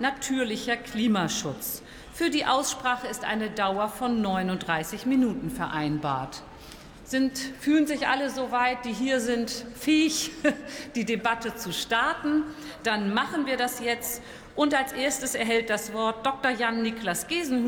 natürlicher Klimaschutz. Für die Aussprache ist eine Dauer von 39 Minuten vereinbart. Sind, fühlen sich alle soweit, die hier sind, fähig, die Debatte zu starten? Dann machen wir das jetzt. Und als erstes erhält das Wort Dr. Jan Niklas Gesenhuber.